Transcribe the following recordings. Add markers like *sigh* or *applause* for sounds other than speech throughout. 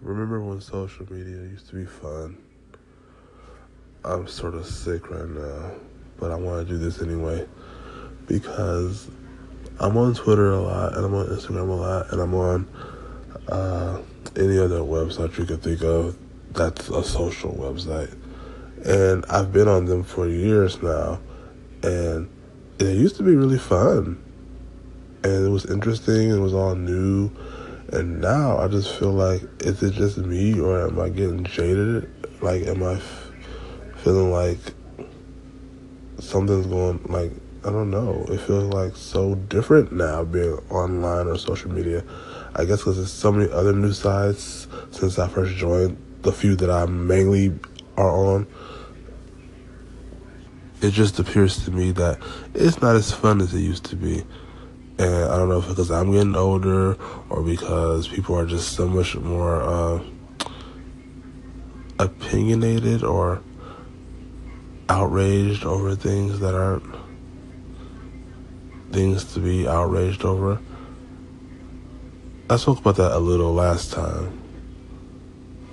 remember when social media used to be fun? I'm sort of sick right now, but I want to do this anyway because I'm on Twitter a lot and I'm on Instagram a lot and I'm on uh, any other website you could think of that's a social website. And I've been on them for years now and it used to be really fun and it was interesting. It was all new, and now I just feel like is it just me or am I getting jaded? Like, am I f- feeling like something's going like I don't know. It feels like so different now being online or social media. I guess because there's so many other new sites since I first joined. The few that I mainly are on it just appears to me that it's not as fun as it used to be. And I don't know if because I'm getting older or because people are just so much more uh, opinionated or outraged over things that aren't things to be outraged over. I spoke about that a little last time.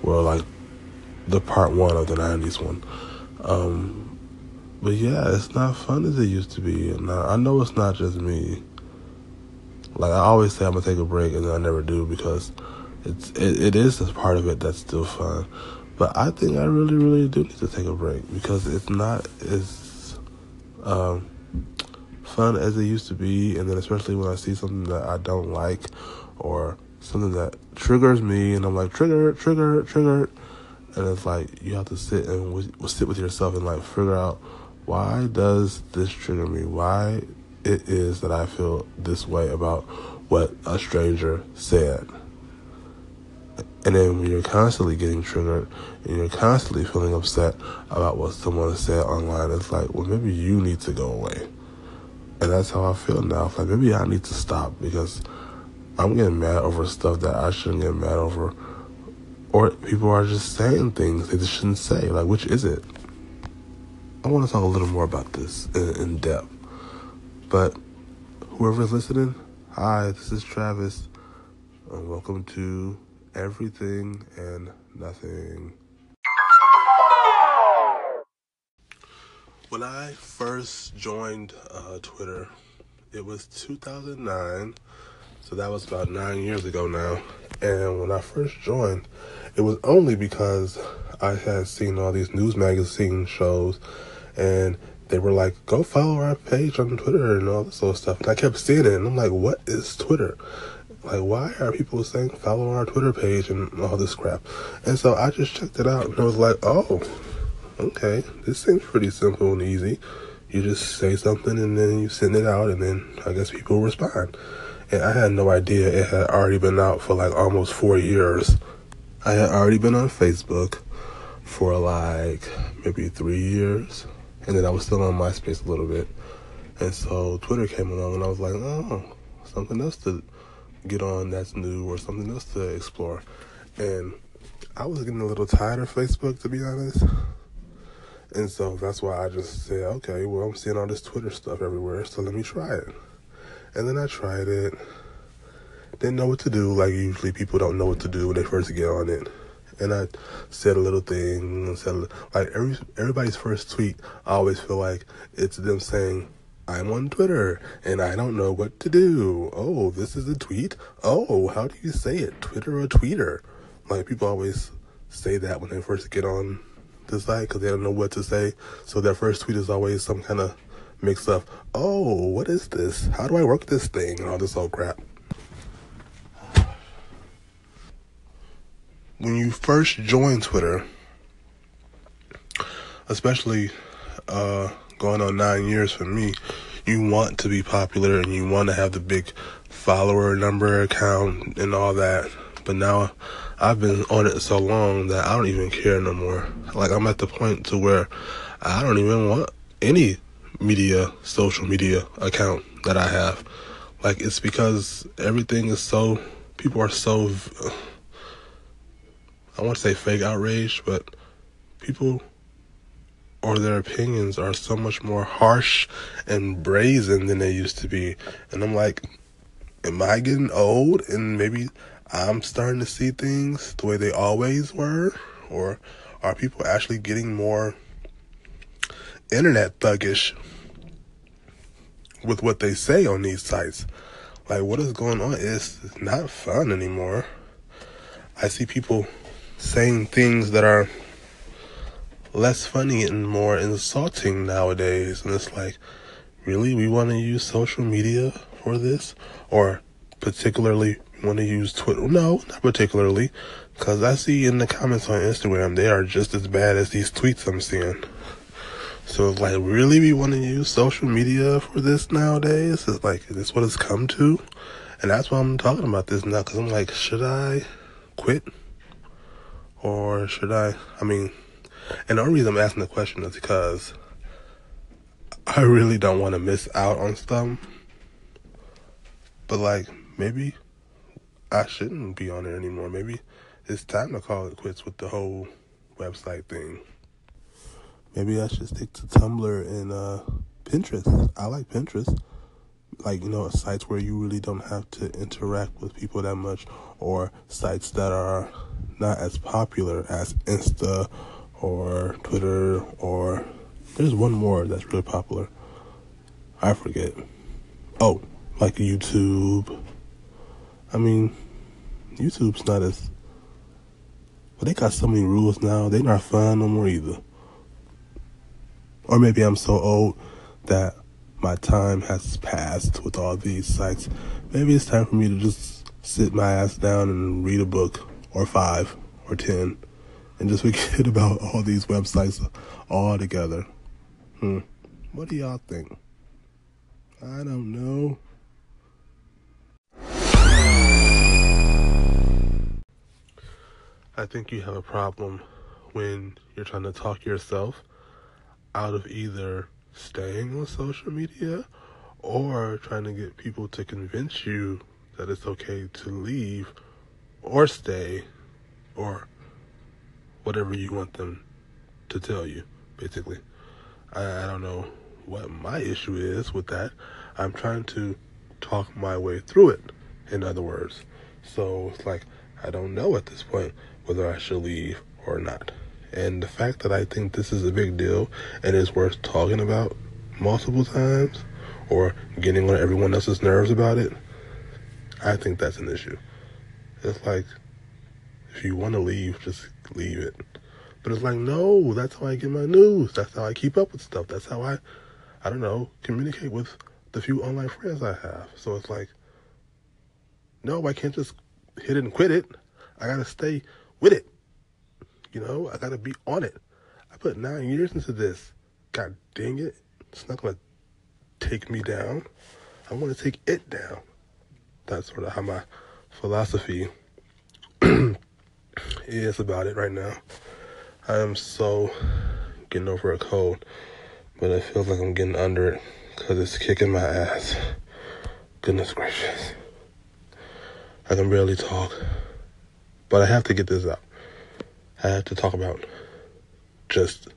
Well, like the part one of the 90s one. Um, but yeah, it's not fun as it used to be. And I, I know it's not just me. Like I always say, I'm gonna take a break, and then I never do because it's it, it is a part of it that's still fun. But I think I really, really do need to take a break because it's not as um, fun as it used to be. And then especially when I see something that I don't like or something that triggers me, and I'm like trigger, trigger, trigger, and it's like you have to sit and w- sit with yourself and like figure out why does this trigger me? Why it is that I feel this way about what a stranger said? And then when you're constantly getting triggered and you're constantly feeling upset about what someone said online, it's like, well, maybe you need to go away. And that's how I feel now. It's like maybe I need to stop because I'm getting mad over stuff that I shouldn't get mad over. Or people are just saying things they shouldn't say. Like, which is it? I want to talk a little more about this in, in depth. But whoever's listening, hi, this is Travis, and welcome to Everything and Nothing. When I first joined uh, Twitter, it was 2009, so that was about nine years ago now. And when I first joined, it was only because I had seen all these news magazine shows and they were like, go follow our page on Twitter and all this sort of stuff. And I kept seeing it, and I'm like, what is Twitter? Like, why are people saying follow our Twitter page and all this crap? And so I just checked it out, and I was like, oh, okay, this seems pretty simple and easy. You just say something, and then you send it out, and then I guess people respond. And I had no idea it had already been out for like almost four years. I had already been on Facebook for like maybe three years and then I was still on MySpace a little bit. And so Twitter came along, and I was like, oh, something else to get on that's new or something else to explore. And I was getting a little tired of Facebook, to be honest. And so that's why I just said, okay, well, I'm seeing all this Twitter stuff everywhere, so let me try it. And then I tried it. Didn't know what to do, like usually people don't know what to do when they first get on it and I said a little thing and said like every everybody's first tweet. I always feel like it's them saying. I'm on Twitter and I don't know what to do. Oh, this is a tweet? Oh, how do you say it? Twitter or tweeter? Like people always say that when they first get on the site because they don't know what to say. So their first tweet is always some kind of mix up. Oh, what is this? How do I work this thing? And all this old crap. When you first join Twitter, especially uh, going on nine years for me, you want to be popular and you want to have the big follower number account and all that. But now I've been on it so long that I don't even care no more. Like I'm at the point to where I don't even want any media, social media account that I have. Like it's because everything is so people are so I want to say fake outrage, but people or their opinions are so much more harsh and brazen than they used to be. And I'm like, am I getting old? And maybe I'm starting to see things the way they always were? Or are people actually getting more internet thuggish with what they say on these sites? Like, what is going on? It's not fun anymore. I see people saying things that are less funny and more insulting nowadays. And it's like, really? We want to use social media for this? Or particularly want to use Twitter? No, not particularly. Because I see in the comments on Instagram, they are just as bad as these tweets I'm seeing. So it's like, really, we want to use social media for this nowadays? It's like, is this what it's come to? And that's why I'm talking about this now, because I'm like, should I quit? Or should I? I mean, and the only reason I'm asking the question is because I really don't want to miss out on stuff. But like, maybe I shouldn't be on there anymore. Maybe it's time to call it quits with the whole website thing. Maybe I should stick to Tumblr and uh, Pinterest. I like Pinterest. Like, you know, sites where you really don't have to interact with people that much, or sites that are not as popular as Insta or Twitter, or there's one more that's really popular. I forget. Oh, like YouTube. I mean, YouTube's not as. But they got so many rules now. They're not fun no more either. Or maybe I'm so old that my time has passed with all these sites. Maybe it's time for me to just sit my ass down and read a book or five or ten and just *laughs* forget about all these websites altogether. Hmm. What do y'all think? I don't know. I think you have a problem when you're trying to talk yourself out of either staying on social media or trying to get people to convince you that it's okay to leave or stay or whatever you want them to tell you, basically. I, I don't know what my issue is with that. I'm trying to talk my way through it, in other words. So it's like, I don't know at this point whether I should leave or not. And the fact that I think this is a big deal and is worth talking about multiple times or getting on everyone else's nerves about it, I think that's an issue. It's like, if you want to leave, just leave it. But it's like, no, that's how I get my news. That's how I keep up with stuff. That's how I, I don't know, communicate with the few online friends I have. So it's like, no, I can't just hit it and quit it. I gotta stay with it. You know, I gotta be on it. I put nine years into this. God dang it. It's not gonna take me down. I wanna take it down. That's sort of how my philosophy *clears throat* is about it right now. I am so getting over a cold, but it feels like I'm getting under it because it's kicking my ass. Goodness gracious. I can barely talk, but I have to get this out. I have to talk about just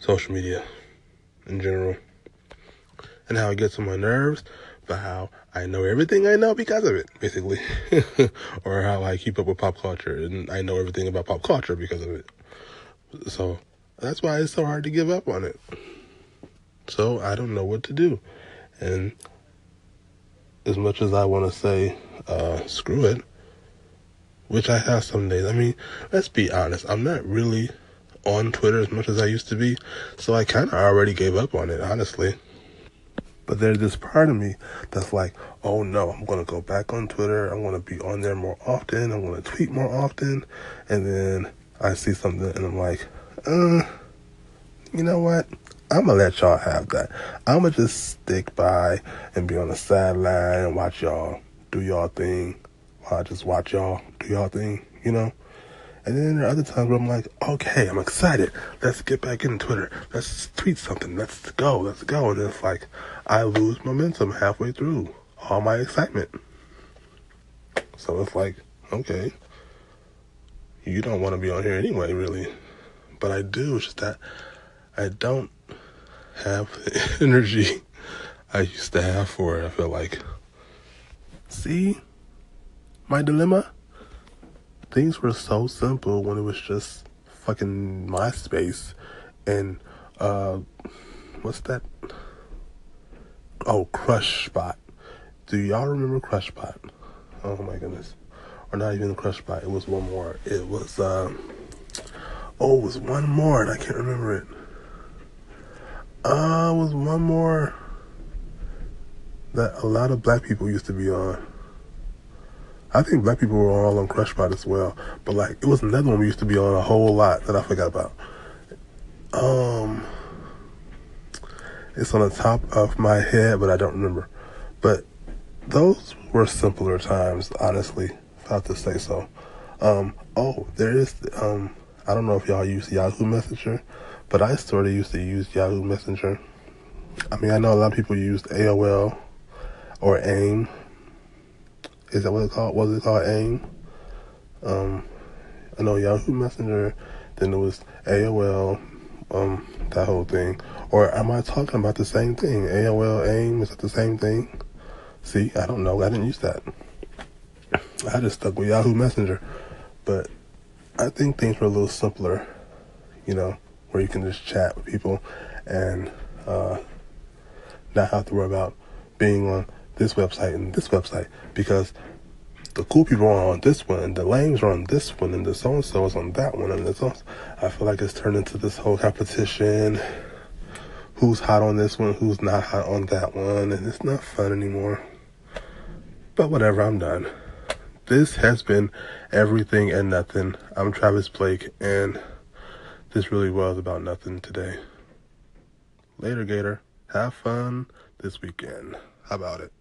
social media in general and how it gets on my nerves, but how I know everything I know because of it, basically. *laughs* or how I keep up with pop culture and I know everything about pop culture because of it. So that's why it's so hard to give up on it. So I don't know what to do. And as much as I want to say, uh, screw it, which I have some days. I mean, let's be honest. I'm not really on Twitter as much as I used to be, so I kind of already gave up on it, honestly. But there's this part of me that's like, oh no, I'm going to go back on Twitter. I'm going to be on there more often. I'm going to tweet more often. And then I see something and I'm like, uh, you know what? I'm going to let y'all have that. I'm going to just stick by and be on the sideline and watch y'all do y'all thing I just watch y'all do y'all thing, you know? And then there are other times where I'm like, okay, I'm excited. Let's get back in Twitter. Let's tweet something. Let's go. Let's go. And it's like I lose momentum halfway through all my excitement. So it's like, okay, you don't want to be on here anyway, really. But I do. It's just that I don't have the *laughs* energy I used to have for it. I feel like, see, my dilemma? Things were so simple when it was just fucking MySpace and uh what's that? Oh, Crush Spot. Do y'all remember Crush Spot? Oh my goodness. Or not even Crush Spot. It was one more. It was uh oh, it was one more and I can't remember it. Uh, it was one more that a lot of black people used to be on. I think black people were all on Crush as well. But like it was another one we used to be on a whole lot that I forgot about. Um it's on the top of my head, but I don't remember. But those were simpler times, honestly, if I have to say so. Um, oh, there is, um, I don't know if y'all use Yahoo Messenger, but I sort of used to use Yahoo Messenger. I mean, I know a lot of people used AOL or AIM. Is that what it's called? Was it called AIM? Um, I know Yahoo Messenger, then it was AOL, um, that whole thing. Or am I talking about the same thing? AOL, AIM, is it the same thing? See, I don't know. I didn't use that. I just stuck with Yahoo Messenger. But I think things were a little simpler, you know, where you can just chat with people and uh, not have to worry about being on this website and this website because the cool people are on this one, and the lames are on this one, and the so and so is on that one, and the so. I feel like it's turned into this whole competition who's hot on this one, who's not hot on that one, and it's not fun anymore. But whatever, I'm done. This has been everything and nothing. I'm Travis Blake, and this really was about nothing today. Later, Gator. Have fun this weekend. How about it?